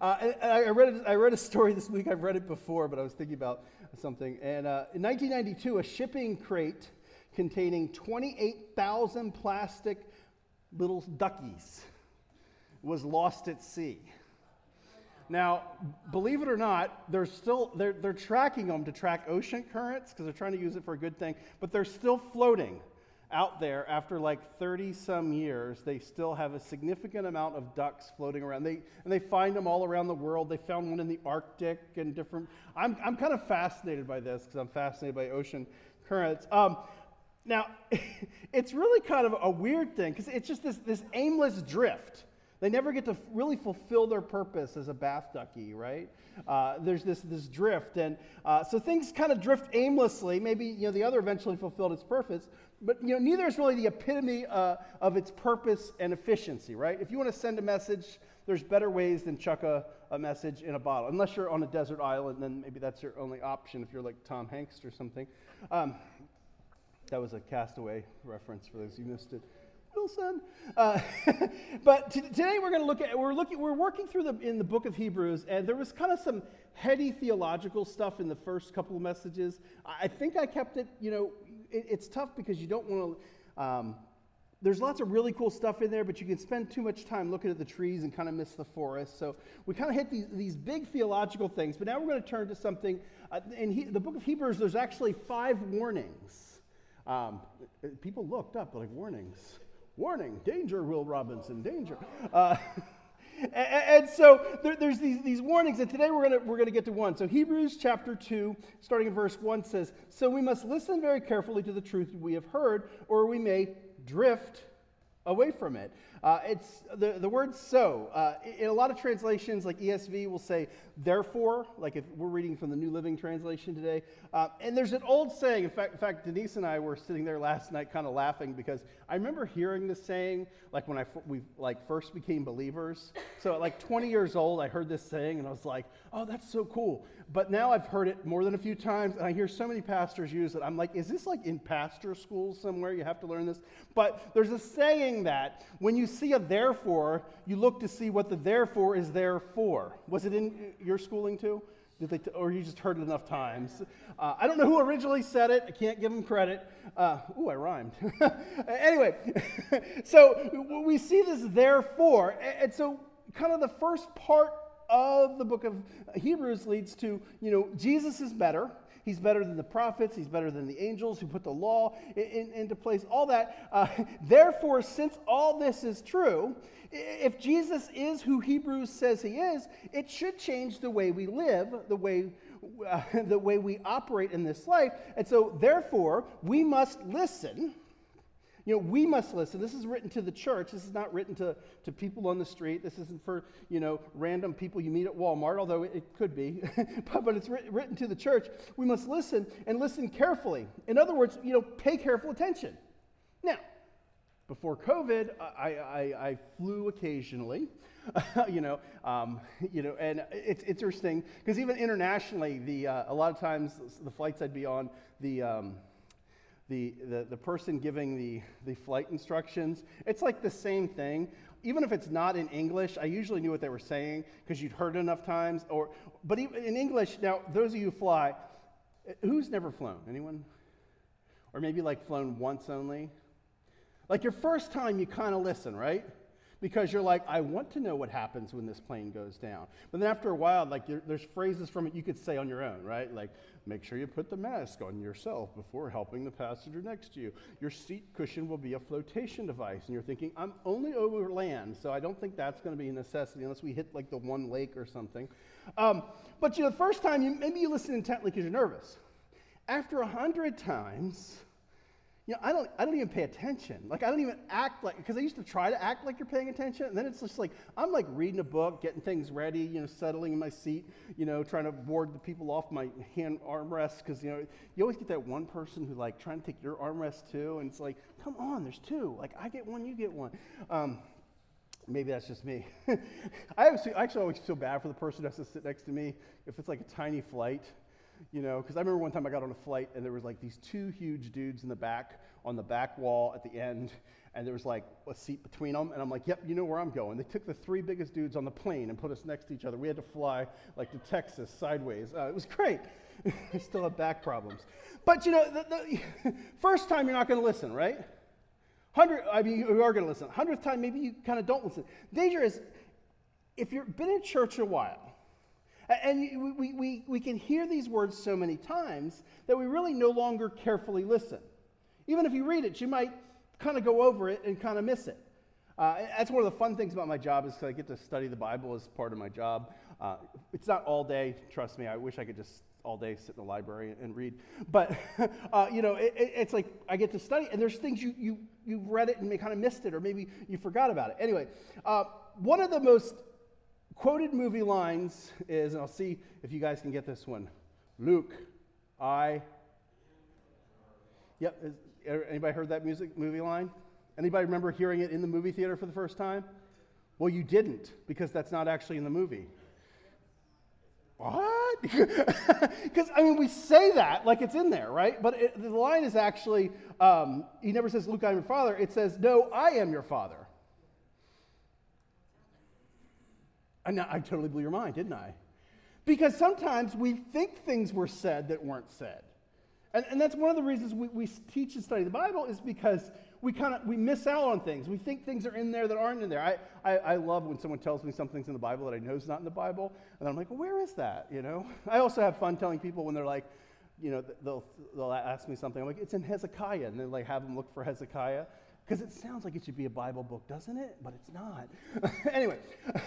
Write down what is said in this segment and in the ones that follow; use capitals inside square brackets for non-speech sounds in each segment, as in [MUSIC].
Uh, I, I read, I read a story this week. I've read it before, but I was thinking about something. And uh, in 1992, a shipping crate containing 28,000 plastic little duckies was lost at sea. Now, believe it or not, they're still they're, they're tracking them to track ocean currents because they're trying to use it for a good thing, but they're still floating out there after like 30 some years. They still have a significant amount of ducks floating around. They and they find them all around the world. They found one in the Arctic and different. I'm I'm kind of fascinated by this because I'm fascinated by ocean currents. Um, now, [LAUGHS] it's really kind of a weird thing because it's just this, this aimless drift. They never get to really fulfill their purpose as a bath ducky, right? Uh, there's this, this drift. And uh, so things kind of drift aimlessly. Maybe, you know, the other eventually fulfilled its purpose. But, you know, neither is really the epitome uh, of its purpose and efficiency, right? If you want to send a message, there's better ways than chuck a, a message in a bottle. Unless you're on a desert island, then maybe that's your only option if you're like Tom Hanks or something. Um, that was a castaway reference for those who missed it. Wilson. Uh, [LAUGHS] but t- today we're going to look at we're looking we're working through the in the book of Hebrews, and there was kind of some heady theological stuff in the first couple of messages. I think I kept it. You know, it, it's tough because you don't want to. Um, there's lots of really cool stuff in there, but you can spend too much time looking at the trees and kind of miss the forest. So we kind of hit these, these big theological things. But now we're going to turn to something. Uh, in he, the book of Hebrews, there's actually five warnings. Um, people looked up like warnings. Warning, danger, Will Robinson, danger. Uh, [LAUGHS] and, so there, there's these, these warnings, and today we're going we're gonna get to one. So Hebrews chapter 2, starting in verse 1 says, So we must listen very carefully to the truth we have heard, or we may drift away from it. Uh, it's the, the word so. Uh, in a lot of translations, like ESV will say therefore, like if we're reading from the New Living Translation today. Uh, and there's an old saying. In fact, in fact, Denise and I were sitting there last night kind of laughing because I remember hearing this saying like when I we like first became believers. So at like 20 years old, I heard this saying and I was like, oh, that's so cool. But now I've heard it more than a few times, and I hear so many pastors use it. I'm like, is this like in pastor school somewhere? You have to learn this. But there's a saying that when you see a therefore, you look to see what the therefore is there for. Was it in your schooling too? Did they t- or you just heard it enough times? Uh, I don't know who originally said it. I can't give them credit. Uh, ooh, I rhymed. [LAUGHS] anyway, [LAUGHS] so we see this therefore. And so, kind of the first part of the book of Hebrews leads to, you know, Jesus is better. He's better than the prophets. He's better than the angels who put the law in, in, into place, all that. Uh, therefore, since all this is true, if Jesus is who Hebrews says he is, it should change the way we live, the way, uh, [LAUGHS] the way we operate in this life. And so, therefore, we must listen you know, we must listen. This is written to the church. This is not written to, to people on the street. This isn't for, you know, random people you meet at Walmart, although it, it could be. [LAUGHS] but, but it's written, to the church. We must listen and listen carefully. In other words, you know, pay careful attention. Now, before COVID, I, I, I flew occasionally. [LAUGHS] you know, um, you know, and it's, it's interesting because even internationally, the uh, a lot of times the flights I'd be on, the um, the, the, the person giving the, the flight instructions, it's like the same thing. Even if it's not in English, I usually knew what they were saying because you'd heard it enough times. Or, but even in English, now, those of you who fly, eh, who's never flown? Anyone? Or maybe like flown once only? Like your first time, you kind of listen, right? Because you're like, I want to know what happens when this plane goes down. But then after a while, like there's phrases from it you could say on your own, right? Like, make sure you put the mask on yourself before helping the passenger next to you. Your seat cushion will be a flotation device. And you're thinking, I'm only over land, so I don't think that's going to be a necessity unless we hit like the one lake or something. Um, but you know, the first time, you, maybe you listen intently because you're nervous. After a hundred times, you know, I don't, I don't even pay attention. Like, I don't even act like, because I used to try to act like you're paying attention, and then it's just like, I'm like reading a book, getting things ready, you know, settling in my seat, you know, trying to ward the people off my hand armrest, because, you know, you always get that one person who, like, trying to take your armrest too, and it's like, come on, there's two. Like, I get one, you get one. Um, maybe that's just me. [LAUGHS] I, actually, I actually always feel bad for the person who has to sit next to me if it's like a tiny flight you know, because I remember one time I got on a flight and there was like these two huge dudes in the back on the back wall at the end, and there was like a seat between them. And I'm like, yep, you know where I'm going. They took the three biggest dudes on the plane and put us next to each other. We had to fly like to Texas sideways. Uh, it was great. [LAUGHS] I still have back problems. But you know, the, the [LAUGHS] first time you're not going to listen, right? Hundred, I mean, you are going to listen. Hundredth time, maybe you kind of don't listen. Danger is if you've been in church a while, and we, we, we can hear these words so many times that we really no longer carefully listen. Even if you read it, you might kind of go over it and kind of miss it. Uh, that's one of the fun things about my job is I get to study the Bible as part of my job. Uh, it's not all day, trust me. I wish I could just all day sit in the library and read. But, [LAUGHS] uh, you know, it, it's like I get to study, and there's things you, you, you read it and kind of missed it, or maybe you forgot about it. Anyway, uh, one of the most quoted movie lines is, and I'll see if you guys can get this one Luke, I. Yep, is, anybody heard that music movie line? Anybody remember hearing it in the movie theater for the first time? Well, you didn't, because that's not actually in the movie. What? [LAUGHS] Because, I mean, we say that like it's in there, right? But it, the line is actually, um, he never says, Luke, I'm your father. It says, No, I am your father. I totally blew your mind, didn't I? Because sometimes we think things were said that weren't said. And, and that's one of the reasons we, we teach and study the Bible is because we kind of we miss out on things. We think things are in there that aren't in there. I, I, I, love when someone tells me something's in the Bible that I know is not in the Bible, and I'm like, well, where is that? You know. [LAUGHS] I also have fun telling people when they're like, you know, they'll they'll ask me something. I'm like, it's in Hezekiah, and then like have them look for Hezekiah, because it sounds like it should be a Bible book, doesn't it? But it's not. [LAUGHS] anyway,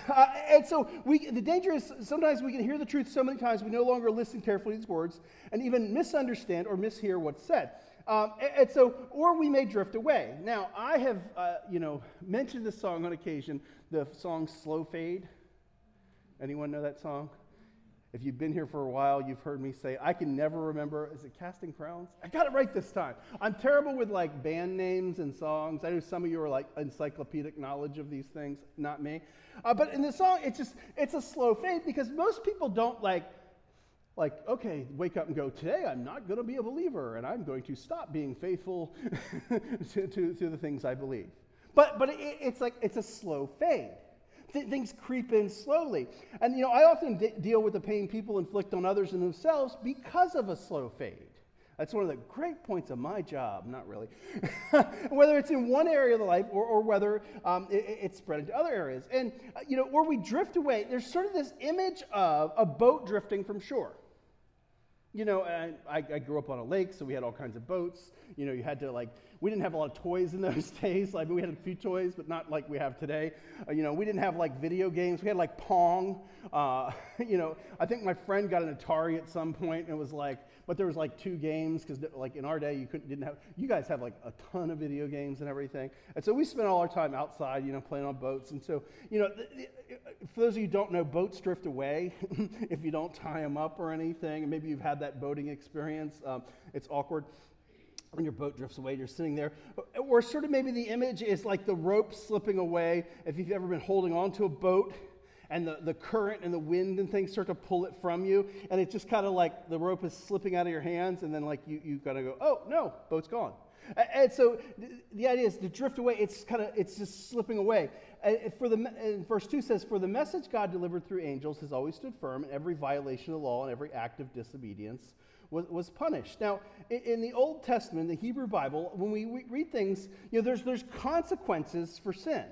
uh, and so we, the danger is sometimes we can hear the truth so many times we no longer listen carefully to these words and even misunderstand or mishear what's said. Um, and, and, so, or we may drift away. Now, I have, uh, you know, mentioned this song on occasion, the song "Slow Fade." Anyone know that song? If you've been here for a while, you've heard me say, I can never remember, is it Casting Crowns? I got it right this time. I'm terrible with like band names and songs. I know some of you are like encyclopedic knowledge of these things, not me. Uh, but in the song, it's just, it's a slow fade because most people don't like, like, okay, wake up and go, today I'm not going to be a believer and I'm going to stop being faithful [LAUGHS] to, to, to, the things I believe. But, but it, it's like, it's a slow fade. Th- things creep in slowly. And, you know, I often deal with the pain people inflict on others and themselves because of a slow fade. That's one of the great points of my job, not really. [LAUGHS] whether it's in one area of the life or, or whether um, it, it's spread into other areas. And, uh, you know, or we drift away, there's sort of this image of a boat drifting from shore. You know, I, I grew up on a lake, so we had all kinds of boats. You know, you had to like, we didn't have a lot of toys in [LAUGHS] those days. Like, we had a few toys, but not like we have today. Uh, you know, we didn't have like video games. We had like Pong. Uh, [LAUGHS] you know, I think my friend got an Atari at some point, and it was like, but there was like two games because like in our day you couldn't didn't have. You guys have like a ton of video games and everything, and so we spent all our time outside, you know, playing on boats. And so, you know, for those of you who don't know, boats drift away [LAUGHS] if you don't tie them up or anything. And maybe you've had that boating experience. Um, it's awkward when your boat drifts away, you're sitting there. Or sort of maybe the image is like the rope slipping away. If you've ever been holding onto a boat and the, the current and the wind and things start to pull it from you, and it's just kind of like the rope is slipping out of your hands, and then like you, you gotta go, oh no, boat's gone. And so the idea is to drift away, it's kind of, it's just slipping away. And for the, and verse 2 says, For the message God delivered through angels has always stood firm, and every violation of the law and every act of disobedience was, was punished. Now, in, the Old Testament, the Hebrew Bible, when we read things, you know, there's, there's consequences for sin.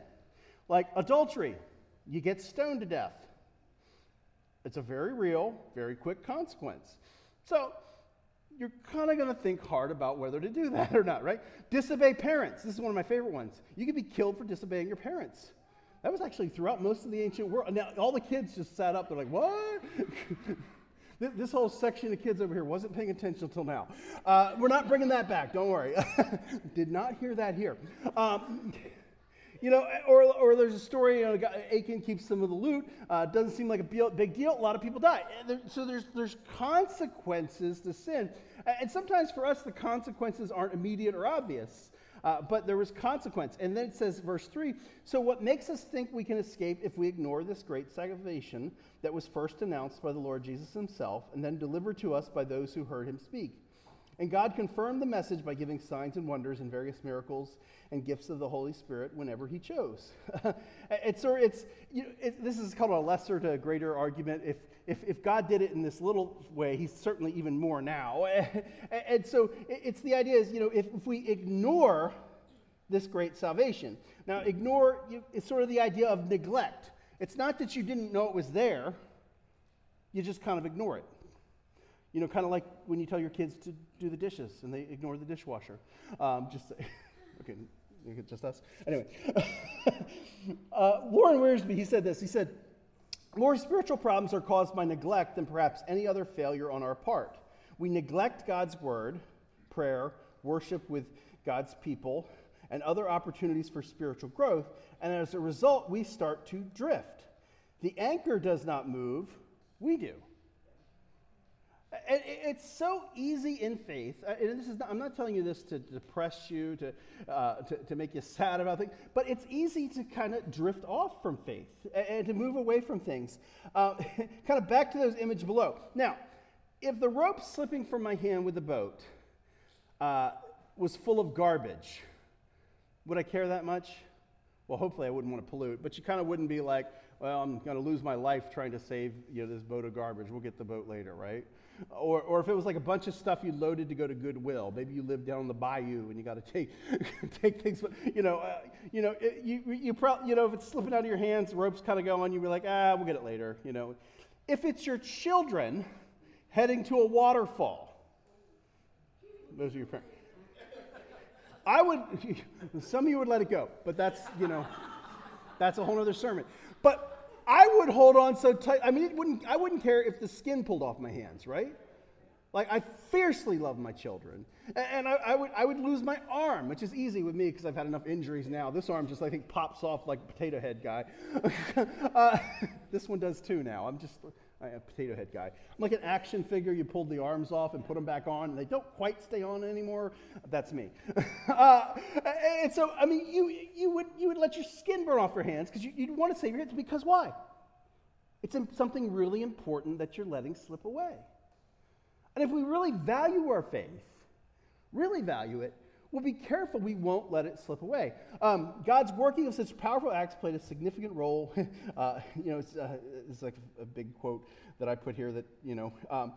Like adultery, you get stoned to death. It's a very real, very quick consequence. So, you're kind of going to think hard about whether to do [LAUGHS] that or not, right? Disobey parents. This is one of my favorite ones. You could be killed for disobeying your parents. That was actually throughout most of the ancient world. Now, all the kids just sat up. They're like, what? [LAUGHS] This whole section of kids over here wasn't paying attention until now. Uh, we're not bringing that back, don't worry. [LAUGHS] Did not hear that here. Um, you know, or, or there's a story, you know, Achan keeps some of the loot. Uh, doesn't seem like a big deal. A lot of people die. So there's, there's consequences to sin. And sometimes for us, the consequences aren't immediate or obvious. Uh, but there was consequence. And then it says, verse 3 So, what makes us think we can escape if we ignore this great salvation that was first announced by the Lord Jesus himself and then delivered to us by those who heard him speak? And God confirmed the message by giving signs and wonders and various miracles and gifts of the Holy Spirit whenever He chose. [LAUGHS] it's, or it's, you know, it, this is called a lesser to greater argument. If, if, if God did it in this little way, He's certainly even more now. [LAUGHS] and so it's the idea is, you know, if, if we ignore this great salvation. Now, ignore, it's sort of the idea of neglect. It's not that you didn't know it was there, you just kind of ignore it. You know, kind of like when you tell your kids to do the dishes and they ignore the dishwasher. Um, just [LAUGHS] okay, just us. Anyway, [LAUGHS] uh, Warren Wiersbe, he said this. He said, "More spiritual problems are caused by neglect than perhaps any other failure on our part. We neglect God's word, prayer, worship with God's people, and other opportunities for spiritual growth, and as a result, we start to drift. The anchor does not move; we do." It's so easy in faith. Uh, and this is not, I'm not telling you this to depress you, to, uh, to, to, make you sad about things, but it's easy to kind of drift off from faith and, to move away from things. Uh, [LAUGHS] kind of back to those image below. Now, if the rope slipping from my hand with the boat uh, was full of garbage, would I care that much? Well, hopefully I wouldn't want to pollute, but you kind of wouldn't be like, well, I'm going to lose my life trying to save you know, this boat of garbage. We'll get the boat later, right? Or, or if it was like a bunch of stuff you loaded to go to Goodwill, maybe you live down the bayou and you got to take, [LAUGHS] take things, you know, uh, you know, it, you, you, pro- you know, if it's slipping out of your hands, the rope's kind of going, you'd be like, ah, we'll get it later, you know. If it's your children heading to a waterfall, those are your parents. I would, [LAUGHS] some of you would let it go, but that's, you know, that's a whole other sermon. But I would hold on so tight. I mean, it wouldn't, I wouldn't care if the skin pulled off my hands, right? Like, I fiercely love my children. And, and I, I, would, I would lose my arm, which is easy with me because I've had enough injuries now. This arm just, I think, pops off like a potato head guy. [LAUGHS] uh, [LAUGHS] this one does too now. I'm just a potato head guy. I'm like an action figure. You pulled the arms off and put them back on, and they don't quite stay on anymore. That's me. [LAUGHS] uh, and so, I mean, you, you, would, you would let your skin burn off your hands because you, would want to save your hands because why? It's something really important that you're letting slip away. And if we really value our faith, really value it, we'll be careful we won't let it slip away. Um, God's working of such powerful acts played a significant role. [LAUGHS] uh, you know, it's, uh, it's, like a big quote that I put here that, you know, um,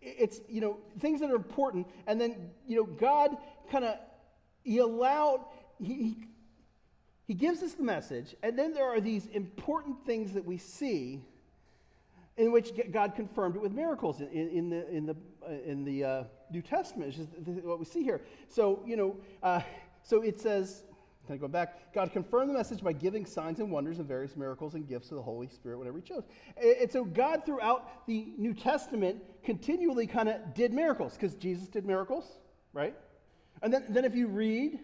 it's, you know, things that are important. And then, you know, God kind of, he allowed, he, he, he gives us the message. And then there are these important things that we see in which God confirmed it with miracles in, in the, in the, in the uh, New Testament. Just what we see here. So, you know, uh, so it says, kind of going back, God confirmed the message by giving signs and wonders and various miracles and gifts of the Holy Spirit whenever He chose. And so God, throughout the New Testament, continually kind of did miracles because Jesus did miracles, right? And then, then if you read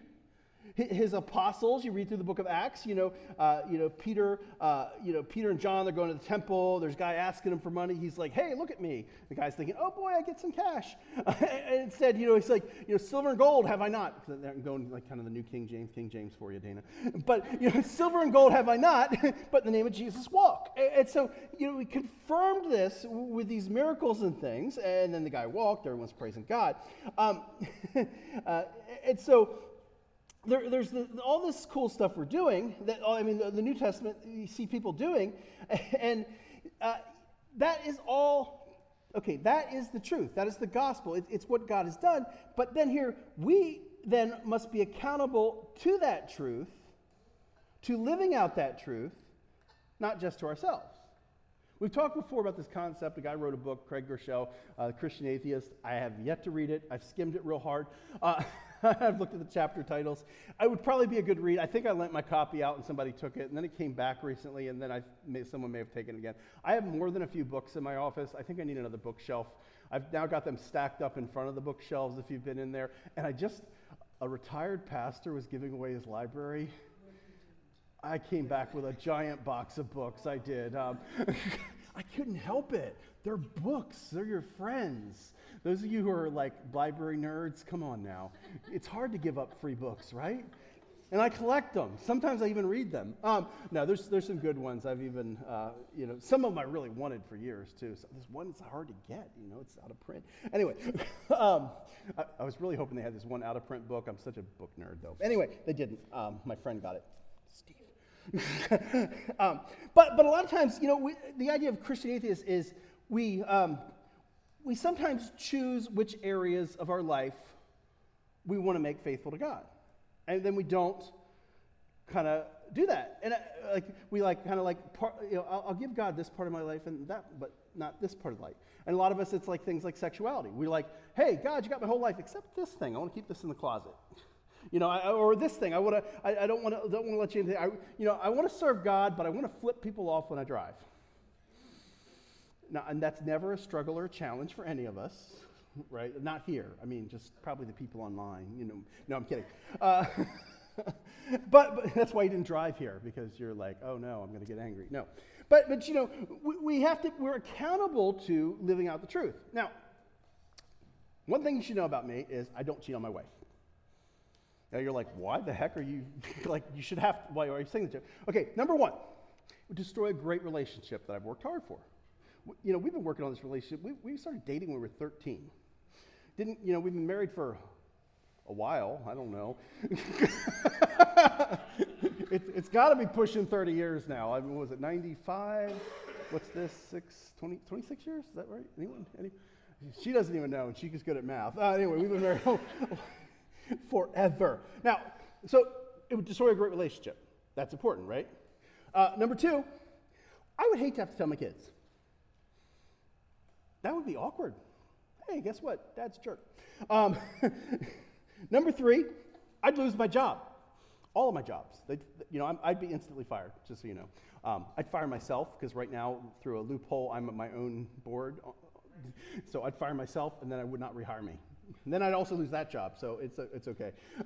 his apostles, you read through the book of Acts, you know, uh, you know, Peter, uh, you know, Peter and John, they're going to the temple. There's a guy asking him for money. He's like, hey, look at me. The guy's thinking, oh boy, I get some cash. [LAUGHS] and instead, you know, he's like, you know, silver and gold have I not. They're going like kind of the new King James, King James for you, Dana. But, you know, [LAUGHS] silver and gold have I not, [LAUGHS] but in the name of Jesus walk. And, and so, you know, we confirmed this with these miracles and things. And then the guy walked, everyone's praising God. Um, uh, and so, there, there's the, all this cool stuff we're doing that I mean the, the New Testament you see people doing, [LAUGHS] and uh, that is all okay. That is the truth. That is the gospel. It, it's what God has done. But then here we then must be accountable to that truth, to living out that truth, not just to ourselves. We've talked before about this concept. A guy wrote a book, Craig Groeschel, uh, Christian Atheist. I have yet to read it. I've skimmed it real hard. Uh, [LAUGHS] [LAUGHS] I've looked at the chapter titles. I would probably be a good read. I think I lent my copy out and somebody took it, and then it came back recently, and then I may, someone may have taken it again. I have more than a few books in my office. I think I need another bookshelf. I've now got them stacked up in front of the bookshelves if you've been in there. And I just, a retired pastor was giving away his library. I came back with a giant box of books. I did. Um, [LAUGHS] I couldn't help it. They're books, they're your friends. Those of you who are like library nerds, come on now. It's hard to give up free books, right? and I collect them. Sometimes I even read them. Um, no, there's, there's some good ones. I've even, uh, you know, some of them I really wanted for years too. So this one's hard to get, you know, it's out of print. Anyway, [LAUGHS] um, I, I, was really hoping they had this one out of print book. I'm such a book nerd though. Anyway, they didn't. Um, my friend got it. Steve. [LAUGHS] um, but, but a lot of times, you know, we, the idea of Christian atheists is we, um, we sometimes choose which areas of our life we want to make faithful to God and then we don't kind of do that. And uh, like we like kind of like part, you know, I'll, I'll, give God this part of my life and that, but not this part of life. And a lot of us, it's like things like sexuality. We're like, hey, God, you got my whole life except this thing. I want to keep this in the closet. [LAUGHS] You know, I, or this thing. I want to. I, I, don't want to. Don't want to let you into. I, you know, I want to serve God, but I want to flip people off when I drive. Now, and that's never a struggle or a challenge for any of us [LAUGHS] right? Not here. I mean, just probably the people online. You know, no, I'm kidding. Uh, [LAUGHS] but, but, that's why you didn't drive here because you're like, oh no, I'm going to get angry. No, but but you know, we, we have to. We're accountable to living out the truth. Now, one thing you should know about me is I don't cheat on my wife. Now you're like, why the heck are you [LAUGHS] like? You should have. Why are you saying that? Okay, number one, destroy a great relationship that I've worked hard for. You know, we've been working on this relationship. We, we started dating when we were 13 didn't, you know, we've been married for a while. I don't know. it, has got to be pushing 30 years now. I mean, was it 95? What's this? Six, 20, 26 years? Is that right? Anyone? Any? She doesn't even know, and she's good at math. Uh, anyway, we've been married [LAUGHS] forever. Now, so it would destroy a great relationship. That's important, right? Uh, number two, I would hate to have to tell my kids. That would be awkward hey, guess what? Dad's jerk. Um, [LAUGHS] number three, I'd lose my job. All of my jobs. They'd, you know, i would be instantly fired, just so you know. Um, I'd fire myself because right now, through a loophole, I'm at my own board. So I'd fire myself, and then I would not rehire me. And then I'd also lose that job, so it's, it's okay. [LAUGHS]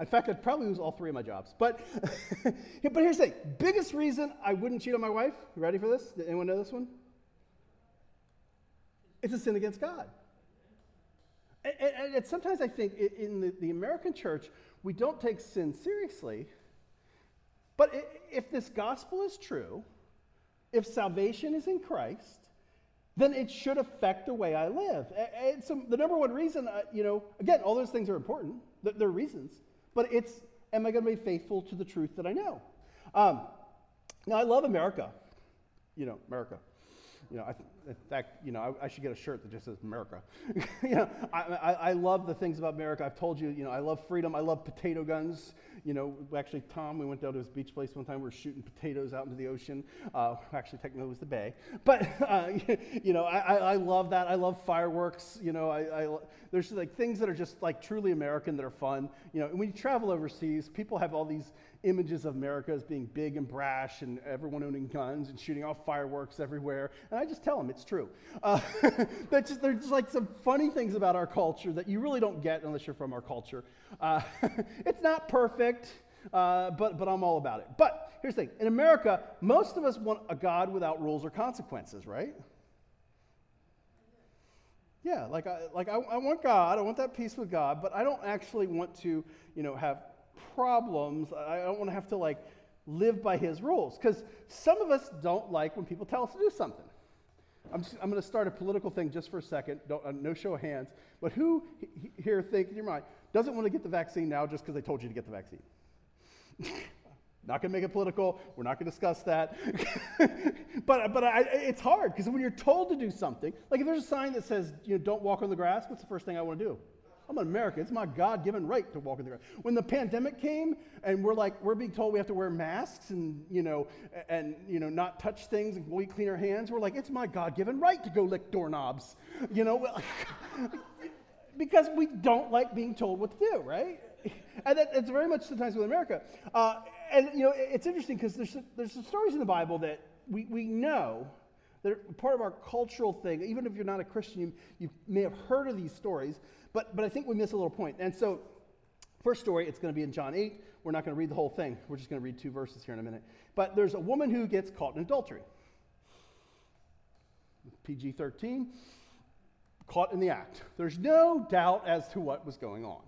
in fact, I'd probably lose all three of my jobs. But, [LAUGHS] but here's the thing biggest reason I wouldn't cheat on my wife, you ready for this? Did anyone know this one? It's a sin against God. And, and, and sometimes I think in the, the, American church, we don't take sin seriously. But if this gospel is true, if salvation is in Christ, then it should affect the way I live. And so the number one reason, uh, you know, again, all those things are important. They're reasons. But it's, am I going to be faithful to the truth that I know? Um, now, I love America. You know, America. You know, I, in fact, you know, I, I, should get a shirt that just says America. [LAUGHS] you know, I, I, I, love the things about America. I've told you, you know, I love freedom. I love potato guns. You know, actually, Tom, we went down to his beach place one time. We were shooting potatoes out into the ocean. Uh, actually, technically, it was the bay. But, [LAUGHS] uh, you know, I, I, love that. I love fireworks. You know, I, there's like things that are just like truly American that are fun. You know, when you travel overseas, people have all these images of America as being big and brash and everyone owning guns and shooting off fireworks everywhere. And I just tell them it's true. Uh, [LAUGHS] just, there's just like some funny things about our culture that you really don't get unless you're from our culture. Uh, [LAUGHS] it's not perfect, uh, but, but I'm all about it. But here's the thing in America, most of us want a God without rules or consequences, right? Yeah, like I, like I, I want God, I want that peace with God, but I don't actually want to, you know, have problems. I don't want to have to like live by his rules. Because some of us don't like when people tell us to do something. I'm, I'm going to start a political thing just for a second. Uh, no show of hands. But who here think in your mind doesn't want to get the vaccine now just because they told you to get the vaccine? [LAUGHS] not going to make it political. We're not going to discuss that. [LAUGHS] but but I, it's hard because when you're told to do something, like if there's a sign that says you know, don't walk on the grass, what's the first thing I want to do? I'm an American. It's my God given right to walk in the grass. When the pandemic came and we're like, we're being told we have to wear masks and, you know, and, you know, not touch things and we clean our hands, we're like, it's my God given right to go lick doorknobs, you know, [LAUGHS] because we don't like being told what to do, right? And that, it's very much sometimes with America. Uh, and, you know, it's interesting because there's, there's some stories in the Bible that we, we know that are part of our cultural thing. Even if you're not a Christian, you, you may have heard of these stories but, but I think we miss a little point. And so, first story, it's going to be in John 8. We're not going to read the whole thing. We're just going to read two verses here in a minute. But there's a woman who gets caught in adultery. PG 13, caught in the act. There's no doubt as to what was going on.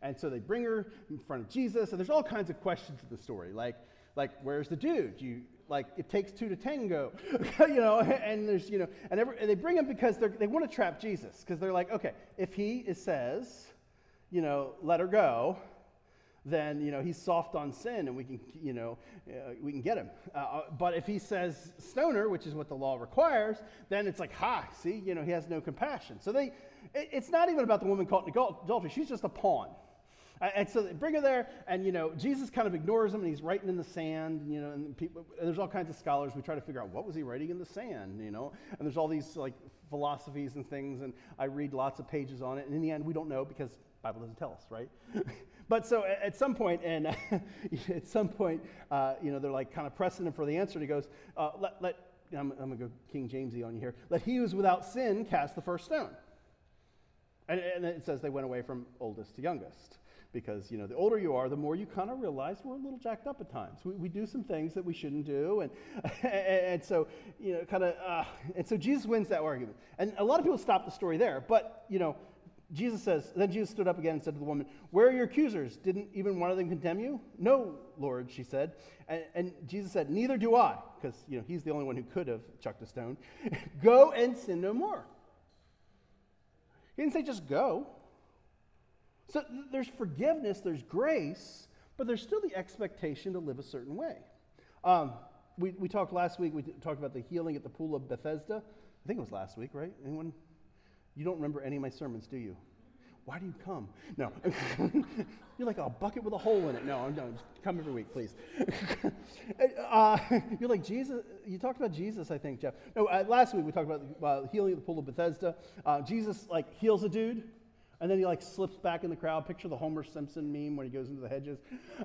And so they bring her in front of Jesus, and there's all kinds of questions in the story, like, like where's the dude? You, like it takes two to tango, [LAUGHS] you know, [LAUGHS] and there's, you know, and, every, and they bring him because they want to trap Jesus, because they're like, okay, if he is, says, you know, let her go, then you know he's soft on sin and we can you know uh, we can get him. Uh, uh but if he says stoner which is what the law requires then it's like ha see you know he has no compassion. So they it, it's not even about the woman caught in adultery she's just a pawn and so they bring her there, and you know, Jesus kind of ignores him, and he's writing in the sand. You know, and, people, and there's all kinds of scholars. We try to figure out what was he writing in the sand. You know, and there's all these like philosophies and things, and I read lots of pages on it. And in the end, we don't know because Bible doesn't tell us, right? [LAUGHS] but so at some point, and [LAUGHS] at some point, uh, you know, they're like kind of pressing him for the answer. And he goes, uh, "Let, let I'm, I'm going to go King Jamesy on you here. Let he who's without sin cast the first stone." And, and it says they went away from oldest to youngest because you know the older you are the more you kind of realize we're a little jacked up at times we, we do some things that we shouldn't do and, [LAUGHS] and so you know kind of uh, and so jesus wins that argument and a lot of people stop the story there but you know Jesus says, then Jesus stood up again and said to the woman, Where are your accusers? Didn't even one of them condemn you? No, Lord, she said. And, and Jesus said, Neither do I, because you know he's the only one who could have chucked a stone. [LAUGHS] go and sin no more. He didn't say just go. So there's forgiveness, there's grace, but there's still the expectation to live a certain way. Um, we, we talked last week, we talked about the healing at the pool of Bethesda. I think it was last week, right? Anyone you don't remember any of my sermons, do you? Why do you come? No. [LAUGHS] you're like a bucket with a hole in it. No, I'm done. Come every week, please. [LAUGHS] uh, [LAUGHS] you're like, Jesus, you talked about Jesus, I think, Jeff. No, uh, last week we talked about uh, healing at the pool of Bethesda. Uh, Jesus, like, heals a dude, and then he, like, slips back in the crowd. Picture the Homer Simpson meme when he goes into the hedges.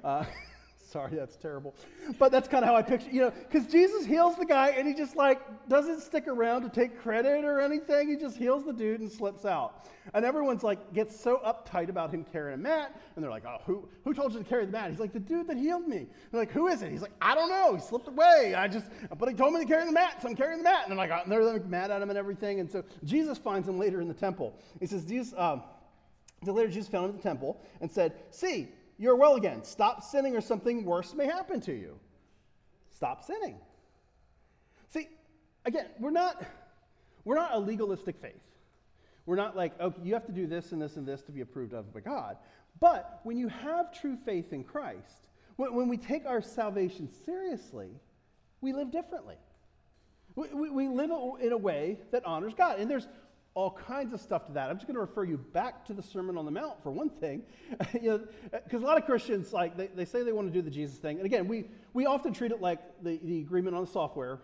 Uh, [LAUGHS] Sorry, that's terrible. But that's kind of how I picture, you know, because Jesus heals the guy and he just like doesn't stick around to take credit or anything. He just heals the dude and slips out. And everyone's like, gets so uptight about him carrying a mat. And they're like, oh, who, who told you to carry the mat? He's like, the dude that healed me. They're like, who is it? He's like, I don't know. He slipped away. I just, but he told me to carry the mat, so I'm carrying the mat. And they're like, oh, and they're like mad at him and everything. And so Jesus finds him later in the temple. He says, Jesus, um, the later Jesus found him in the temple and said, see, you're well again. Stop sinning or something worse may happen to you. Stop sinning. See, again, we're not, we're not a legalistic faith. We're not like, okay, you have to do this and this and this to be approved of by God. But when you have true faith in Christ, when, when we take our salvation seriously, we live differently. We, we, we live in a way that honors God. And there's all kinds of stuff to that. I'm just going to refer you back to the Sermon on the Mount for one thing, [LAUGHS] you know, because a lot of Christians like they, they say they want to do the Jesus thing, and again, we we often treat it like the, the agreement on the software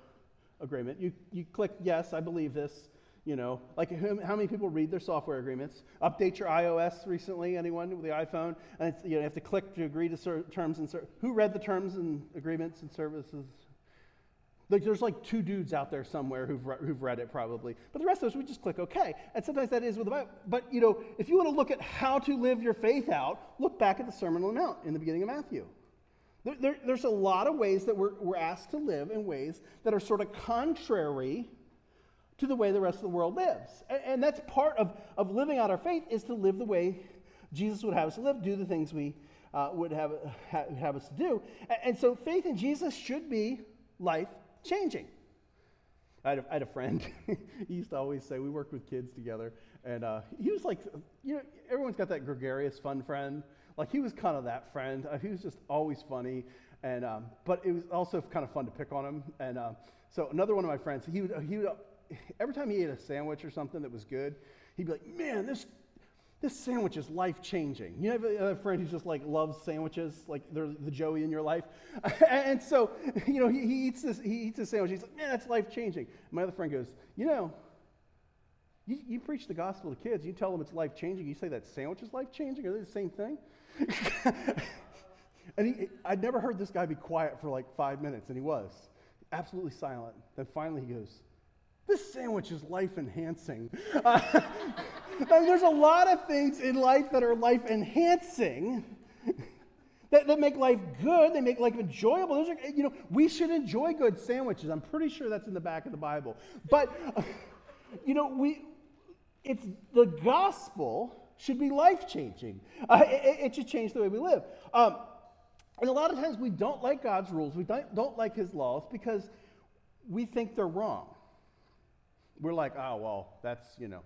agreement. You you click yes, I believe this. You know, like how many people read their software agreements? Update your iOS recently? Anyone with the iPhone? And you, know, you have to click to agree to terms and ser- who read the terms and agreements and services like there's like two dudes out there somewhere who've, re- who've read it probably. But the rest of us, we just click OK. And sometimes that is with the Bible. But, you know, if you want to look at how to live your faith out, look back at the Sermon on the Mount in the beginning of Matthew. There, there, there's a lot of ways that we're, we're asked to live in ways that are sort of contrary to the way the rest of the world lives. And, and that's part of, of living out our faith is to live the way Jesus would have us live, do the things we uh, would have, have, us do. And, and so faith in Jesus should be life changing. I had a, I had a friend, [LAUGHS] he used to always say, we worked with kids together, and uh, he was like, you know, everyone's got that gregarious, fun friend. Like, he was kind of that friend. Uh, he was just always funny, and, um, but it was also kind of fun to pick on him. And uh, so, another one of my friends, he would, he would, every time he ate a sandwich or something that was good, he'd be like, man, this this sandwich is life changing. You have a, friend who's just like loves sandwiches, like they're the Joey in your life. [LAUGHS] and so, you know, he, he, eats this, he eats this sandwich. He's like, man, that's life changing. My other friend goes, you know, you, you preach the gospel to kids, you tell them it's life changing, you say that sandwich is life changing, are they the same thing? [LAUGHS] and he, I'd never heard this guy be quiet for like five minutes, and he was absolutely silent. Then finally he goes, this sandwich is life enhancing. Uh, [LAUGHS] [LAUGHS] there's a lot of things in life that are life enhancing. [LAUGHS] That, that, make life good, they make life enjoyable. Those are, you know, we should enjoy good sandwiches. I'm pretty sure that's in the back of the Bible. But, [LAUGHS] you know, we, it's the gospel should be life changing. Uh, it, it, should change the way we live. Um, and a lot of times we don't like God's rules, we don't, don't like His laws because we think they're wrong. We're like, oh, well, that's, you know,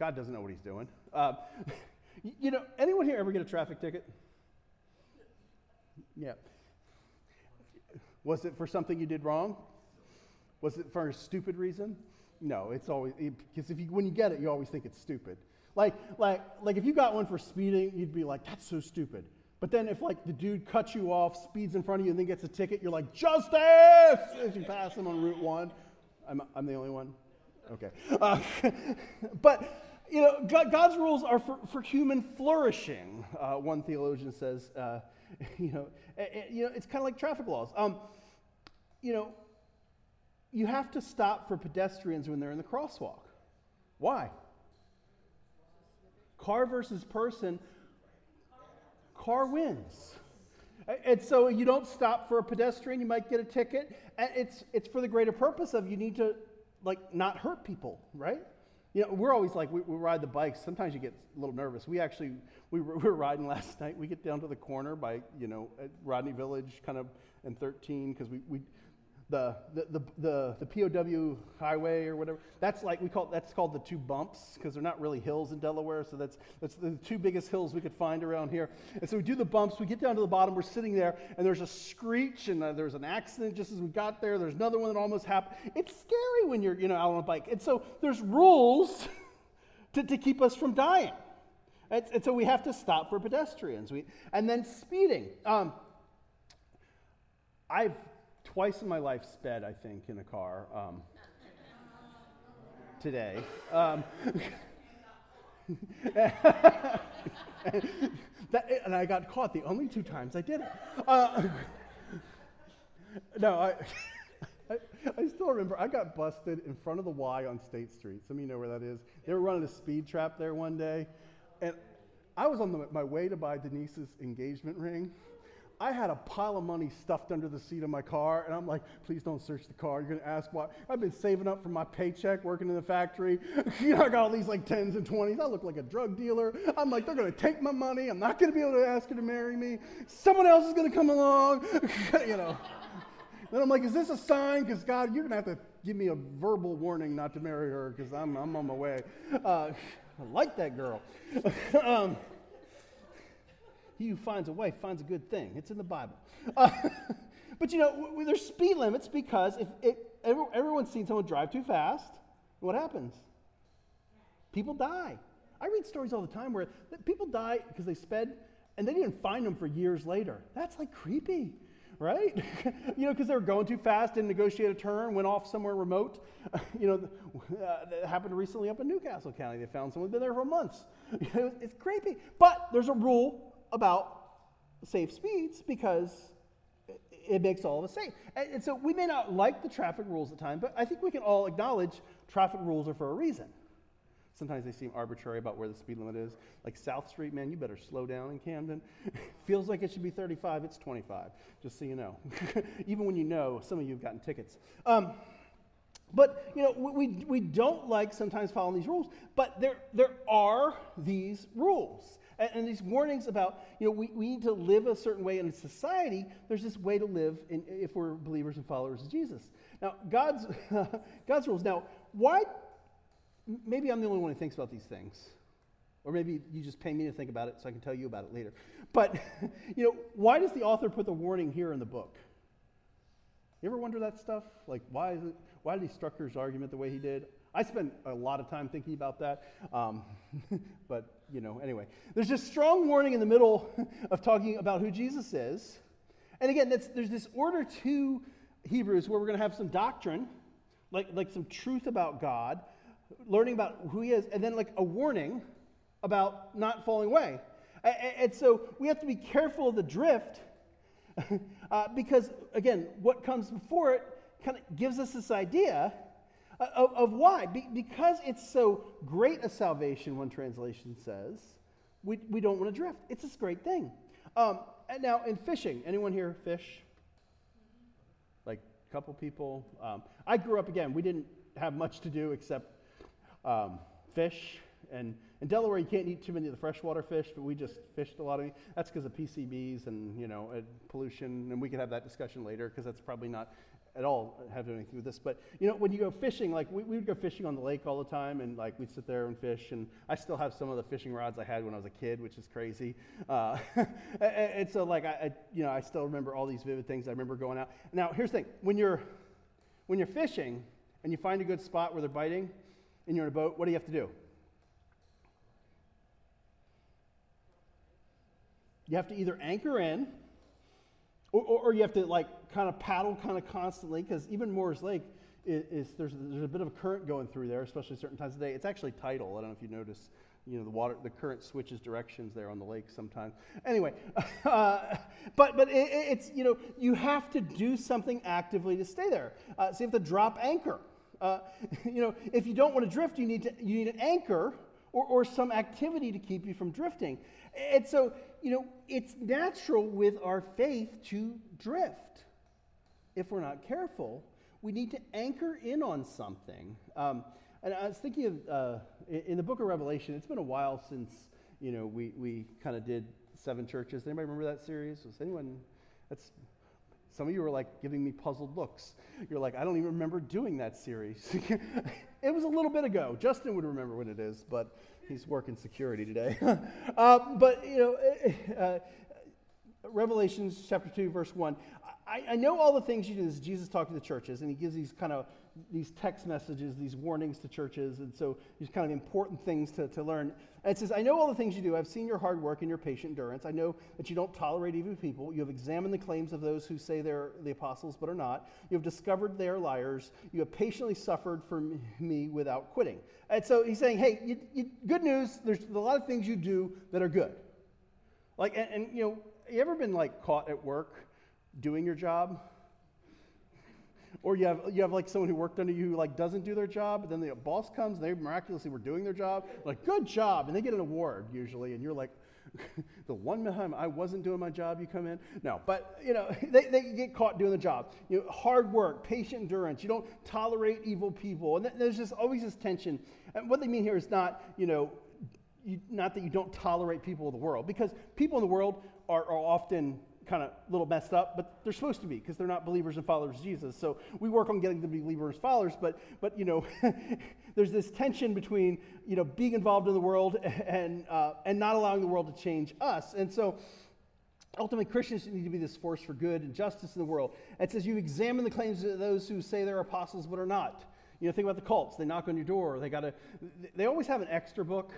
God doesn't know what He's doing. [LAUGHS] Uh, you know, anyone here ever get a traffic ticket? Yeah. Was it for something you did wrong? Was it for a stupid reason? No, it's always because if you when you get it, you always think it's stupid. Like like like if you got one for speeding, you'd be like, "That's so stupid." But then if like the dude cuts you off, speeds in front of you, and then gets a ticket, you're like, "Justice!" as you pass him on Route One. I'm I'm the only one. Okay, uh, [LAUGHS] but you know, God, God's rules are for, for human flourishing. Uh, one theologian says, uh, [LAUGHS] you know, it, you know, it's kind of like traffic laws. Um, you know, you have to stop for pedestrians when they're in the crosswalk. Why? Car versus person, car wins. And so you don't stop for a pedestrian, you might get a ticket. And it's, it's for the greater purpose of you need to like not hurt people, right? You know, we're always like, we, we, ride the bikes. Sometimes you get a little nervous. We actually, we were, we were riding last night. We get down to the corner by, you know, Rodney Village, kind of, and 13, because we, we, the, the, the, the, POW highway or whatever, that's like, we call, that's called the two bumps because they're not really hills in Delaware. So that's, that's the two biggest hills we could find around here. And so we do the bumps, we get down to the bottom, we're sitting there, and there's a screech, and uh, there's an accident just as we got there. There's another one that almost happened. It's scary when you're, you know, out on a bike. And so there's rules [LAUGHS] to, to keep us from dying. And, and so we have to stop for pedestrians. We, and then speeding. Um, I've twice in my life sped, I think, in a car um, today. Um, [LAUGHS] that, and I got caught the only two times I did it. Uh, [LAUGHS] no, I, [LAUGHS] I, I, still remember I got busted in front of the Y on State Street. Some of you know where that is. They were running a speed trap there one day. And I was on the, my way to buy Denise's engagement ring. I had a pile of money stuffed under the seat of my car, and I'm like, please don't search the car. You're gonna ask why. I've been saving up for my paycheck working in the factory. [LAUGHS] you know, I got all these like 10s and 20s. I look like a drug dealer. I'm like, they're gonna take my money. I'm not gonna be able to ask her to marry me. Someone else is gonna come along, [LAUGHS] you know. Then I'm like, is this a sign? Because God, you're gonna have to give me a verbal warning not to marry her because I'm, I'm on my way. Uh, [LAUGHS] I like that girl. um, he who finds a wife finds a good thing. It's in the Bible. Uh, [LAUGHS] but you know, w- there's speed limits because if, if every, everyone's seen someone drive too fast, what happens? People die. I read stories all the time where people die because they sped and they didn't find them for years later. That's like creepy, right? [LAUGHS] you know, because they were going too fast, didn't negotiate a turn, went off somewhere remote. [LAUGHS] you know, uh, that happened recently up in New Castle County. They found someone been there for months. it's creepy. But there's a rule about safe speeds because it makes all of us safe. And, so we may not like the traffic rules at times, but I think we can all acknowledge traffic rules are for a reason. Sometimes they seem arbitrary about where the speed limit is. Like South Street, man, you better slow down in Camden. [LAUGHS] Feels like it should be 35, it's 25, just so you know. [LAUGHS] Even when you know, some of you have gotten tickets. Um, but, you know, we, we don't like sometimes following these rules, but there, there are these rules and, and, these warnings about, you know, we, we need to live a certain way in society. There's this way to live in, if we're believers and followers of Jesus. Now, God's, [LAUGHS] God's rules. Now, why, maybe I'm the only one who thinks about these things. Or maybe you just pay me to think about it so I can tell you about it later. But, [LAUGHS] you know, why does the author put the warning here in the book? You ever wonder that stuff? Like, why is it, why did he structure his argument the way he did? I spent a lot of time thinking about that. Um, [LAUGHS] but, you know, anyway. There's this strong warning in the middle [LAUGHS] of talking about who Jesus is. And again, there's this order to Hebrews where we're going to have some doctrine, like, like some truth about God, learning about who he is, and then like a warning about not falling away. And, and so we have to be careful of the drift [LAUGHS] uh, because, again, what comes before it kind of gives us this idea of, of why? Be, because it's so great a salvation, one translation says, we, we don't want to drift. It's this great thing. Um, and now, in fishing, anyone here fish? Like a couple people? Um, I grew up, again, we didn't have much to do except um, fish And in Delaware, you can't eat too many of the freshwater fish, but we just fished a lot of. That's because of PCBs and, you know, and pollution. And we could have that discussion later because that's probably not at all have anything to do with this. But, you know, when you go fishing, like we, we would go fishing on the lake all the time and like we'd sit there and fish. And I still have some of the fishing rods I had when I was a kid, which is crazy. Uh, [LAUGHS] and, and, so like, I, I, you know, I still remember all these vivid things. I remember going out. Now, here's the thing. When you're, when you're fishing and you find a good spot where they're biting and you're in a boat, what do you have to do? You have to either anchor in, or, or, or you have to like kind of paddle kind of constantly, because even Moore's Lake is, is, there's, there's a bit of a current going through there, especially certain times of day. It's actually tidal. I don't know if you notice. You know the water, the current switches directions there on the lake sometimes. Anyway, [LAUGHS] uh, but but it, it's you know you have to do something actively to stay there. Uh, so you have to drop anchor. Uh, [LAUGHS] you know if you don't want to drift, you need to you need an anchor or, or some activity to keep you from drifting. And so you know, it's natural with our faith to drift. If we're not careful, we need to anchor in on something. Um, and I was thinking of, uh, in the book of Revelation, it's been a while since, you know, we, we kind of did seven churches. Anybody remember that series? Was anyone, that's, some of you were like giving me puzzled looks. You're like, I don't even remember doing that series. [LAUGHS] it was a little bit ago. Justin would remember when it is, but he's working security today. [LAUGHS] uh, but, you know, eh, eh, uh, Revelations chapter 2, verse 1. I, I, know all the things you do. This Jesus talking to the churches, and he gives these kind of these text messages, these warnings to churches, and so these kind of important things to, to learn. And it says, I know all the things you do. I've seen your hard work and your patient endurance. I know that you don't tolerate evil people. You have examined the claims of those who say they're the apostles but are not. You have discovered they are liars. You have patiently suffered for me without quitting. And so he's saying, hey, you, you, good news. There's a lot of things you do that are good. Like, and, and you know, you ever been like caught at work doing your job? Or you have, you have like someone who worked under you who like doesn't do their job, but then the boss comes and they miraculously were doing their job. Like, good job. And they get an award usually, and you're like, [LAUGHS] the one time I wasn't doing my job, you come in? No, but you know, [LAUGHS] they, they get caught doing the job. You know, hard work, patient endurance. You don't tolerate evil people. And there's just always this tension. And what they mean here is not, you know, you, not that you don't tolerate people of the world, because people in the world are, are often kind of a little messed up, but they're supposed to be because they're not believers and followers of Jesus. So we work on getting them to be believers and followers, but, but you know, [LAUGHS] there's this tension between, you know, being involved in the world [LAUGHS] and, uh, and not allowing the world to change us. And so ultimately, Christians need to be this force for good and justice in the world. It says you examine the claims of those who say they're apostles but are not. You know, think about the cults. They knock on your door. They got a, they always have an extra book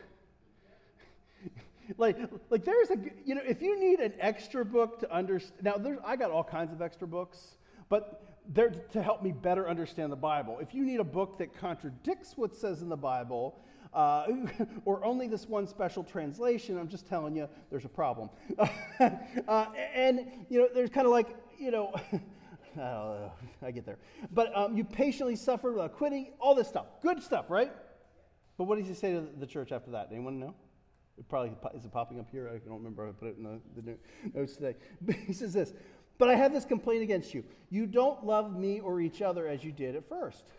like, like there's a, you know, if you need an extra book to understand, now there's, I got all kinds of extra books, but they're to help me better understand the Bible. If you need a book that contradicts what says in the Bible, uh, [LAUGHS] or only this one special translation, I'm just telling you, there's a problem. [LAUGHS] uh, and, you know, there's kind of like, you [LAUGHS] know, I get there. But um, you patiently suffer without quitting, all this stuff. Good stuff, right? But what does he say to the church after that? Anyone know? It probably is it popping up here? I don't remember. I put it in the, the notes today. [LAUGHS] But he says this. But I have this complaint against you. You don't love me or each other as you did at first.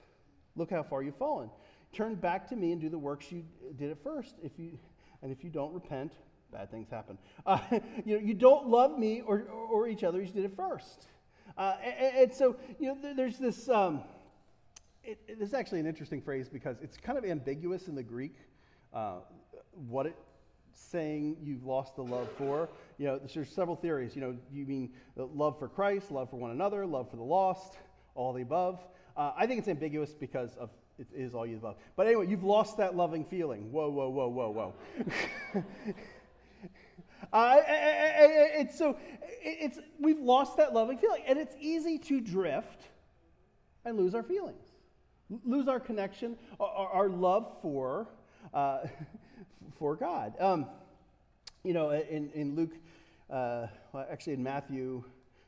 Look how far you've fallen. Turn back to me and do the works you did at first. If you, and if you don't repent, bad things happen. [LAUGHS] Uh, you know, you don't love me or, or each other as you did at first. Uh, and, and, so, you know, there's this. Um, it, it is actually an interesting phrase because it's kind of ambiguous in the Greek. Uh, what it saying you've lost the love for. You know, there's several theories. You know, you mean love for Christ, love for one another, love for the lost, all the above. Uh, I think it's ambiguous because of it is all you above. But anyway, you've lost that loving feeling. Whoa, whoa, whoa, whoa, whoa. [LAUGHS] uh, it's so it's we've lost that loving feeling, and it's easy to drift and lose our feelings, lose our connection, our, our love for. Uh, [LAUGHS] for God. Um, you know, in, in Luke, uh, well, actually in Matthew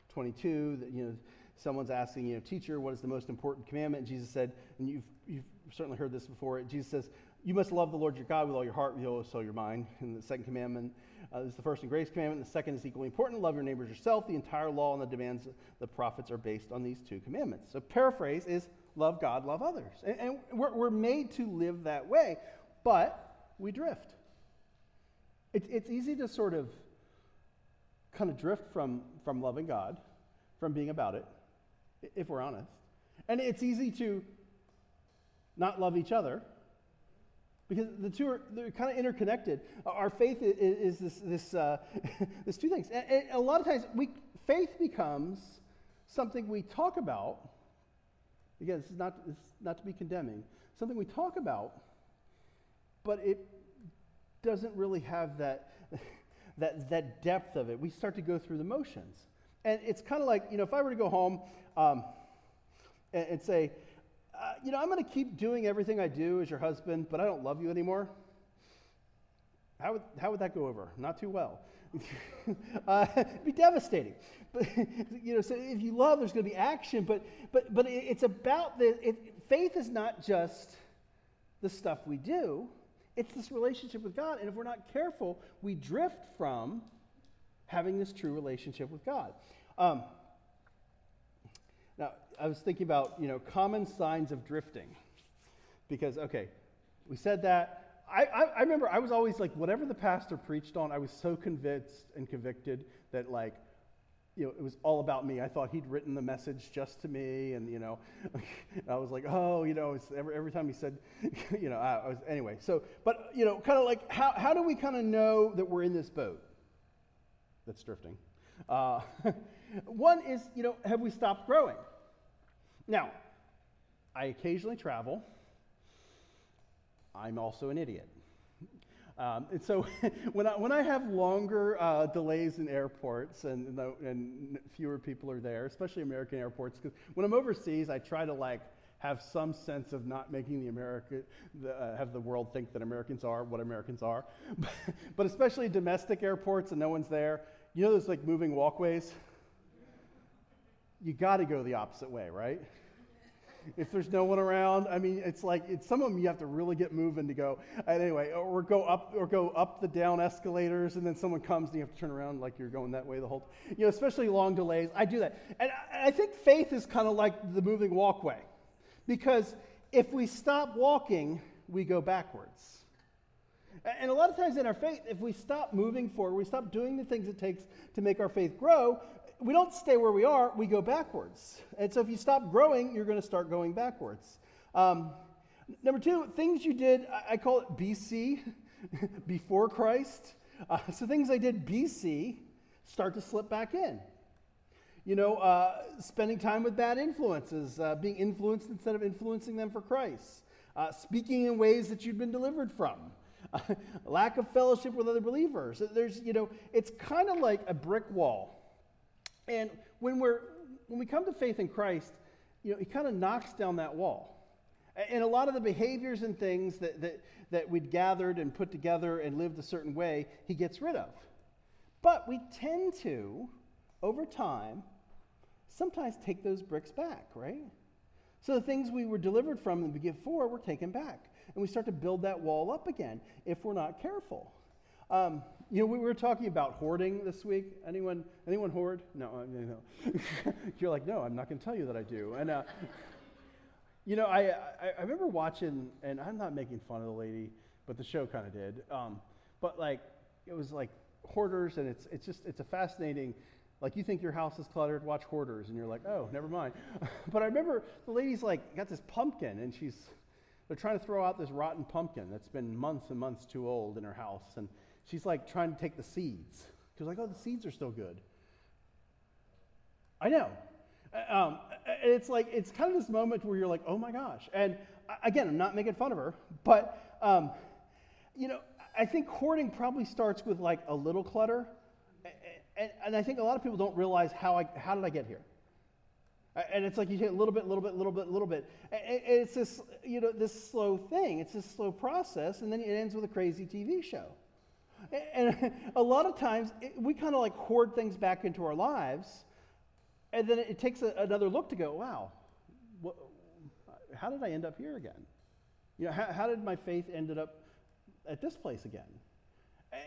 22, that, you know, someone's asking, you know, teacher, what is the most important commandment? And Jesus said, and you've, you've certainly heard this before, Jesus says, you must love the Lord your God with all your heart, with all your soul, your mind. And the second commandment uh, is the first and greatest commandment. The second is equally important love your neighbors yourself. The entire law and the demands of the prophets are based on these two commandments. So, paraphrase is love God, love others. And, and we're, we're made to live that way. But we drift. It's, it's easy to sort of kind of drift from, from loving God, from being about it, if we're honest. And it's easy to not love each other because the two are they're kind of interconnected. Our faith is, is this, this, uh, [LAUGHS] this two things. And, and, a lot of times, we, faith becomes something we talk about. Again, this is not, this is not to be condemning. Something we talk about, but it doesn't really have that, [LAUGHS] that, that depth of it. We start to go through the motions. And it's kind of like, you know, if I were to go home um, and, and say, uh, you know, I'm going to keep doing everything I do as your husband, but I don't love you anymore. How would, how would that go over? Not too well. [LAUGHS] uh, it'd be devastating. [LAUGHS] But, you know, so if you love, there's going to be action, but, but, but it's about the, it, faith is not just the stuff we do, it's this relationship with God. And if we're not careful, we drift from having this true relationship with God. Um, now, I was thinking about, you know, common signs of drifting. Because, okay, we said that. I, I, I, remember I was always like, whatever the pastor preached on, I was so convinced and convicted that, like, you know, it was all about me. I thought he'd written the message just to me, and you know, [LAUGHS] I was like, oh, you know, every, every time he said, [LAUGHS] you know, I, I was anyway. So, but you know, kind of like, how how do we kind of know that we're in this boat that's drifting? Uh, [LAUGHS] one is, you know, have we stopped growing? Now, I occasionally travel. I'm also an idiot. Um, and so [LAUGHS] when, I, when I have longer uh, delays in airports and, and fewer people are there, especially American airports, because when I'm overseas, I try to like have some sense of not making the America, the, uh, have the world think that Americans are what Americans are. [LAUGHS] but especially domestic airports and no one's there, you know those like moving walkways? You got to go the opposite way, right? If there's no one around. I mean, it's like it's some of them you have to really get moving to go. Anyway, or go up or go up the down escalators, and then someone comes and you have to turn around like you're going that way the whole. You know, especially long delays. I do that, and I, I think faith is kind of like the moving walkway, because if we stop walking, we go backwards. And a lot of times in our faith, if we stop moving forward, we stop doing the things it takes to make our faith grow, we don't stay where we are, we go backwards. And so if you stop growing, you're going to start going backwards. Um, number two, things you did, I call it BC, [LAUGHS] before Christ. Uh, so things I did BC start to slip back in. You know, uh, spending time with bad influences, uh, being influenced instead of influencing them for Christ, uh, speaking in ways that you've been delivered from. [LAUGHS] lack of fellowship with other believers. There's, you know, it's kind of like a brick wall and when, we're, when we come to faith in Christ, you know, he kind of knocks down that wall. And a lot of the behaviors and things that, that, that we'd gathered and put together and lived a certain way, he gets rid of. But we tend to, over time, sometimes take those bricks back, right? So the things we were delivered from and we for, we're taken back. And we start to build that wall up again if we're not careful. Um, you know, we were talking about hoarding this week. Anyone, anyone hoard? No, no. [LAUGHS] You're like, no, I'm not going to tell you that I do. And, uh, [LAUGHS] you know, I, I, I, remember watching, and I'm not making fun of the lady, but the show kind of did. Um, but like, it was like hoarders, and it's, it's just, it's a fascinating, like you think your house is cluttered, watch hoarders, and you're like, oh, never mind. [LAUGHS] but I remember the lady's like, got this pumpkin, and she's, they're trying to throw out this rotten pumpkin that's been months and months too old in her house. And she's like trying to take the seeds. She's like, oh, the seeds are still good. I know. Uh, um, it's like, it's kind of this moment where you're like, oh my gosh. And again, I'm not making fun of her, but, um, you know, I think hoarding probably starts with like a little clutter. And, and I think a lot of people don't realize how, I, how did I get here? And it's like you take a little bit, little bit, little bit, little bit. And it's this, you know, this slow thing. It's this slow process, and then it ends with a crazy TV show. And [LAUGHS] a lot of times it, we kind of like hoard things back into our lives, and then it takes a, another look to go, wow, what, how did I end up here again? You know, how, how did my faith ended up at this place again?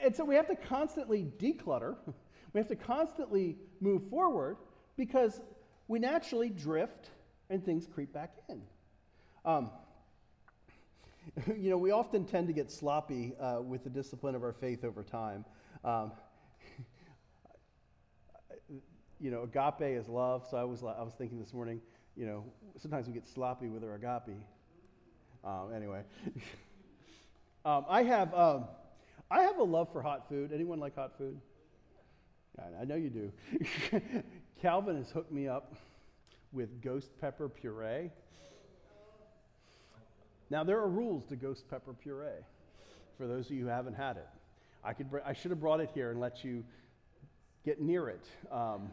And so we have to constantly declutter. [LAUGHS] We have to constantly move forward because we naturally drift and things creep back in. Um, [LAUGHS] you know, we often tend to get sloppy uh, with the discipline of our faith over time. Um, [LAUGHS] you know, agape is love. So I was, I was thinking this morning, you know, sometimes we get sloppy with our agape. Um, anyway, [LAUGHS] um, I have um, I have a love for hot food. Anyone like hot food? I know you do. Calvin has hooked me up with ghost pepper puree. Now, there are rules to ghost pepper puree for those of you who haven't had it. I, could, I should have brought it here and let you get near it. Um,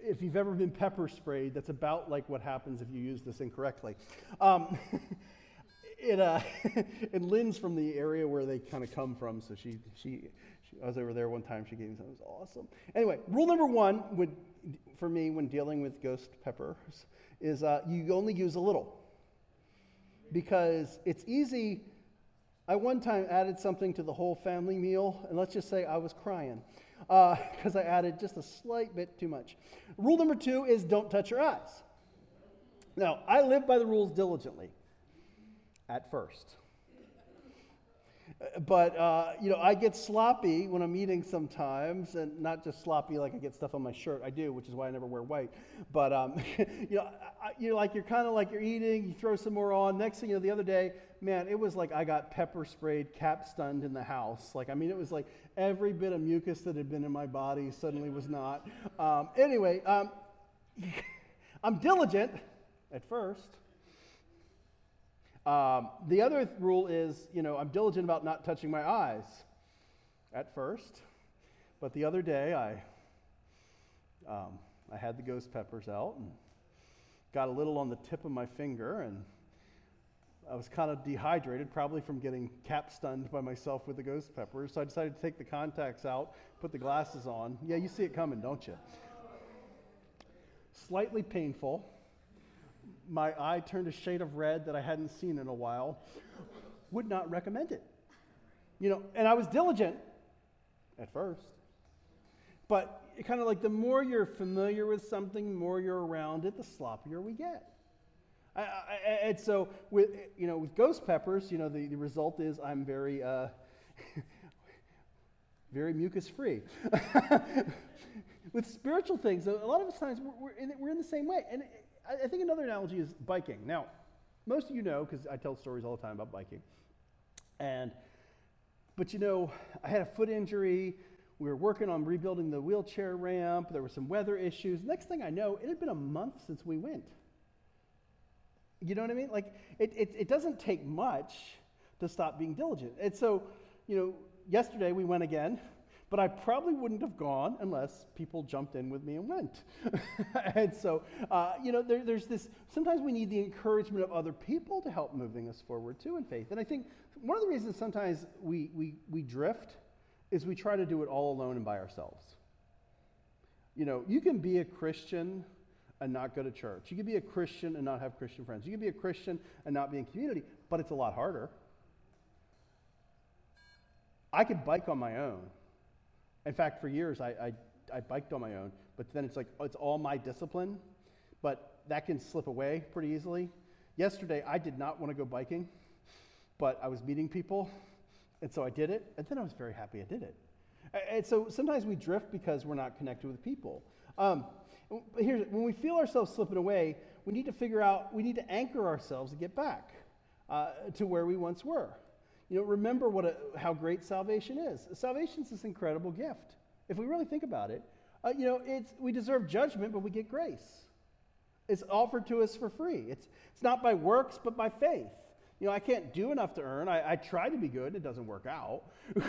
if you've ever been pepper sprayed, that's about like what happens if you use this incorrectly. Um, [LAUGHS] it, uh, [LAUGHS] and Lynn's from the area where they kind of come from, so she, she, she, I was over there one time. She gave me something. It was awesome. Anyway, rule number one would, for me when dealing with ghost peppers is uh, you only use a little because it's easy. I one time added something to the whole family meal, and let's just say I was crying because uh, [LAUGHS] I added just a slight bit too much. Rule number two is don't touch your eyes. Now, I live by the rules diligently at first. But, uh, you know, I get sloppy when I'm eating sometimes, and not just sloppy like I get stuff on my shirt. I do, which is why I never wear white. But, um, [LAUGHS] you know, I, you're like, you're kind of like you're eating, you throw some more on. Next thing you know, the other day, man, it was like I got pepper sprayed, cap stunned in the house. Like, I mean, it was like every bit of mucus that had been in my body suddenly was not. Um, anyway, um, [LAUGHS] I'm diligent at first. Um, the other rule is, you know, I'm diligent about not touching my eyes at first. But the other day, I, um, I had the ghost peppers out and got a little on the tip of my finger, and I was kind of dehydrated, probably from getting cap stunned by myself with the ghost peppers. So I decided to take the contacts out, put the glasses on. Yeah, you see it coming, don't you? Slightly painful my eye turned a shade of red that I hadn't seen in a while, would not recommend it. You know, and I was diligent at first. But kind of like the more you're familiar with something, the more you're around it, the sloppier we get. I, I, and so with you know with ghost peppers, you know the, the result is I'm very uh, [LAUGHS] very mucus free. [LAUGHS] with spiritual things, a lot of times we're, we're, in, we're in the same way, and I, think another analogy is biking. Now, most of you know because I tell stories all the time about biking. And, but you know, I had a foot injury. We were working on rebuilding the wheelchair ramp. There were some weather issues. Next thing I know, it had been a month since we went. You know what I mean? Like, it, it, it doesn't take much to stop being diligent. And so, you know, yesterday we went again but I probably wouldn't have gone unless people jumped in with me and went. [LAUGHS] and so, uh, you know, there, there's this, sometimes we need the encouragement of other people to help moving us forward too in faith. And I think one of the reasons sometimes we, we, we drift is we try to do it all alone and by ourselves. You know, you can be a Christian and not go to church. You can be a Christian and not have Christian friends. You can be a Christian and not be in community, but it's a lot harder. I could bike on my own. In fact, for years, I, I, I biked on my own, but then it's like, oh, it's all my discipline, but that can slip away pretty easily. Yesterday, I did not want to go biking, but I was meeting people, and so I did it, and then I was very happy I did it. And so sometimes we drift because we're not connected with people. Um, here's, when we feel ourselves slipping away, we need to figure out, we need to anchor ourselves and get back uh, to where we once were. You know, remember what a, how great salvation is. Salvation is this incredible gift. If we really think about it, uh, you know, it's, we deserve judgment, but we get grace. It's offered to us for free. It's, it's not by works, but by faith. You know, I can't do enough to earn. I, I try to be good. It doesn't work out.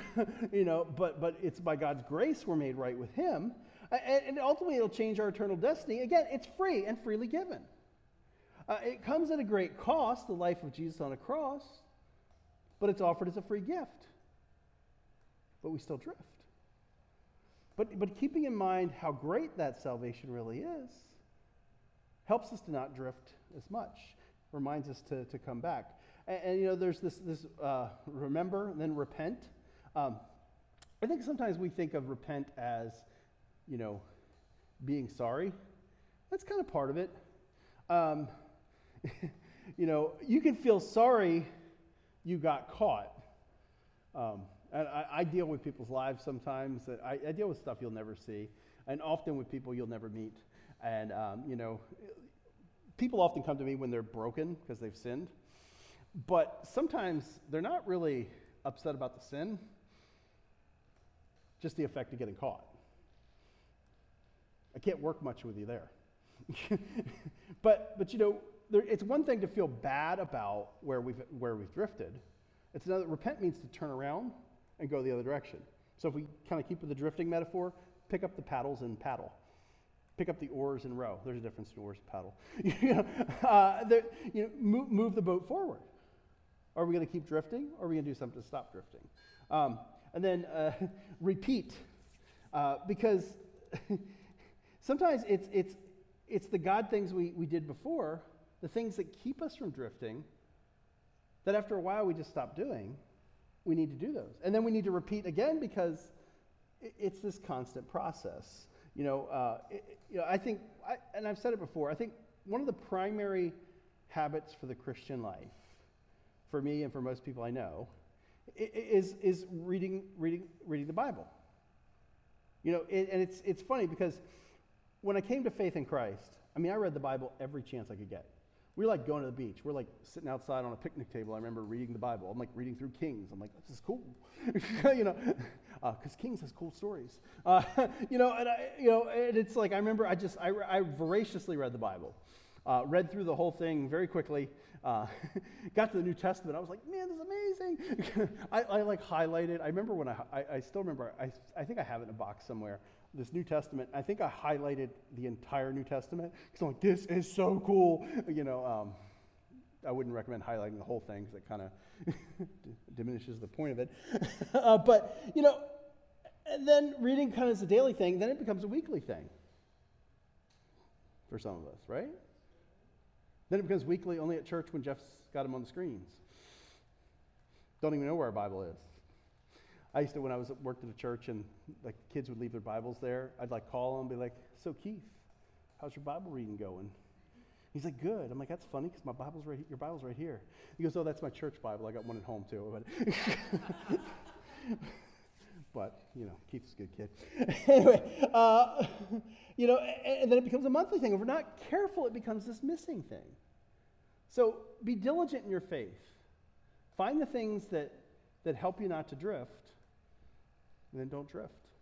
[LAUGHS] you know, but, but it's by God's grace we're made right with Him. And, and ultimately, it'll change our eternal destiny. Again, it's free and freely given. Uh, it comes at a great cost, the life of Jesus on a cross but it's offered as a free gift. But we still drift. But, but keeping in mind how great that salvation really is helps us to not drift as much, reminds us to, to come back. And, and you know, there's this, this uh, remember then repent. Um, I think sometimes we think of repent as, you know, being sorry. That's kind of part of it. Um, [LAUGHS] you know, you can feel sorry you got caught. Um, and I, I, deal with people's lives sometimes. That I, I, deal with stuff you'll never see, and often with people you'll never meet. And um, you know, people often come to me when they're broken because they've sinned. But sometimes they're not really upset about the sin, just the effect of getting caught. I can't work much with you there. [LAUGHS] but, but you know, there, it's one thing to feel bad about where we've, where we've drifted. It's another, repent means to turn around and go the other direction. So if we kind of keep with the drifting metaphor, pick up the paddles and paddle. Pick up the oars and row. There's a difference between oars and paddle. [LAUGHS] you know, uh, you know move, move, the boat forward. Are we going to keep drifting or are we going to do something to stop drifting? Um, and then uh, [LAUGHS] repeat. Uh, because [LAUGHS] sometimes it's, it's, it's the God things we, we did before, the things that keep us from drifting, that after a while we just stop doing. We need to do those. And then we need to repeat again because it's this constant process. You know, uh, it, you know I think, I, and I've said it before, I think one of the primary habits for the Christian life, for me and for most people I know, is, is reading, reading, reading the Bible. You know, it, and it's, it's funny because when I came to faith in Christ, I mean, I read the Bible every chance I could get. We like going to the beach. We're like sitting outside on a picnic table. I remember reading the Bible. I'm like reading through Kings. I'm like, this is cool, [LAUGHS] you know, because uh, Kings has cool stories. Uh, [LAUGHS] you know, and I, you know, and it's like I remember I just I, I voraciously read the Bible, uh, read through the whole thing very quickly. Uh, [LAUGHS] got to the New Testament. I was like, man, this is amazing. I, I, like highlighted. I remember when I, I, I still remember. I, I think I have it in a box somewhere this New Testament. I think I highlighted the entire New Testament because I'm like, this is so cool. You know, um, I wouldn't recommend highlighting the whole thing because it kind of [LAUGHS] diminishes the point of it. [LAUGHS] uh, but, you know, and then reading kind of is a daily thing, then it becomes a weekly thing for some of us, right? Then it becomes weekly only at church when Jeff's got them on the screens. Don't even know where our Bible is. I used to, when I was worked at a church and like kids would leave their Bibles there, I'd like call them and be like, So Keith, how's your Bible reading going? He's like, Good. I'm like, That's funny because my Bible's right. Your Bible's right here. He goes, Oh, that's my church Bible. I got one at home too. But, [LAUGHS] but you know, Keith's a good kid. [LAUGHS] anyway, uh, you know, and, and then it becomes a monthly thing. If we're not careful, it becomes this missing thing. So be diligent in your faith. Find the things that that help you not to drift and then don't drift.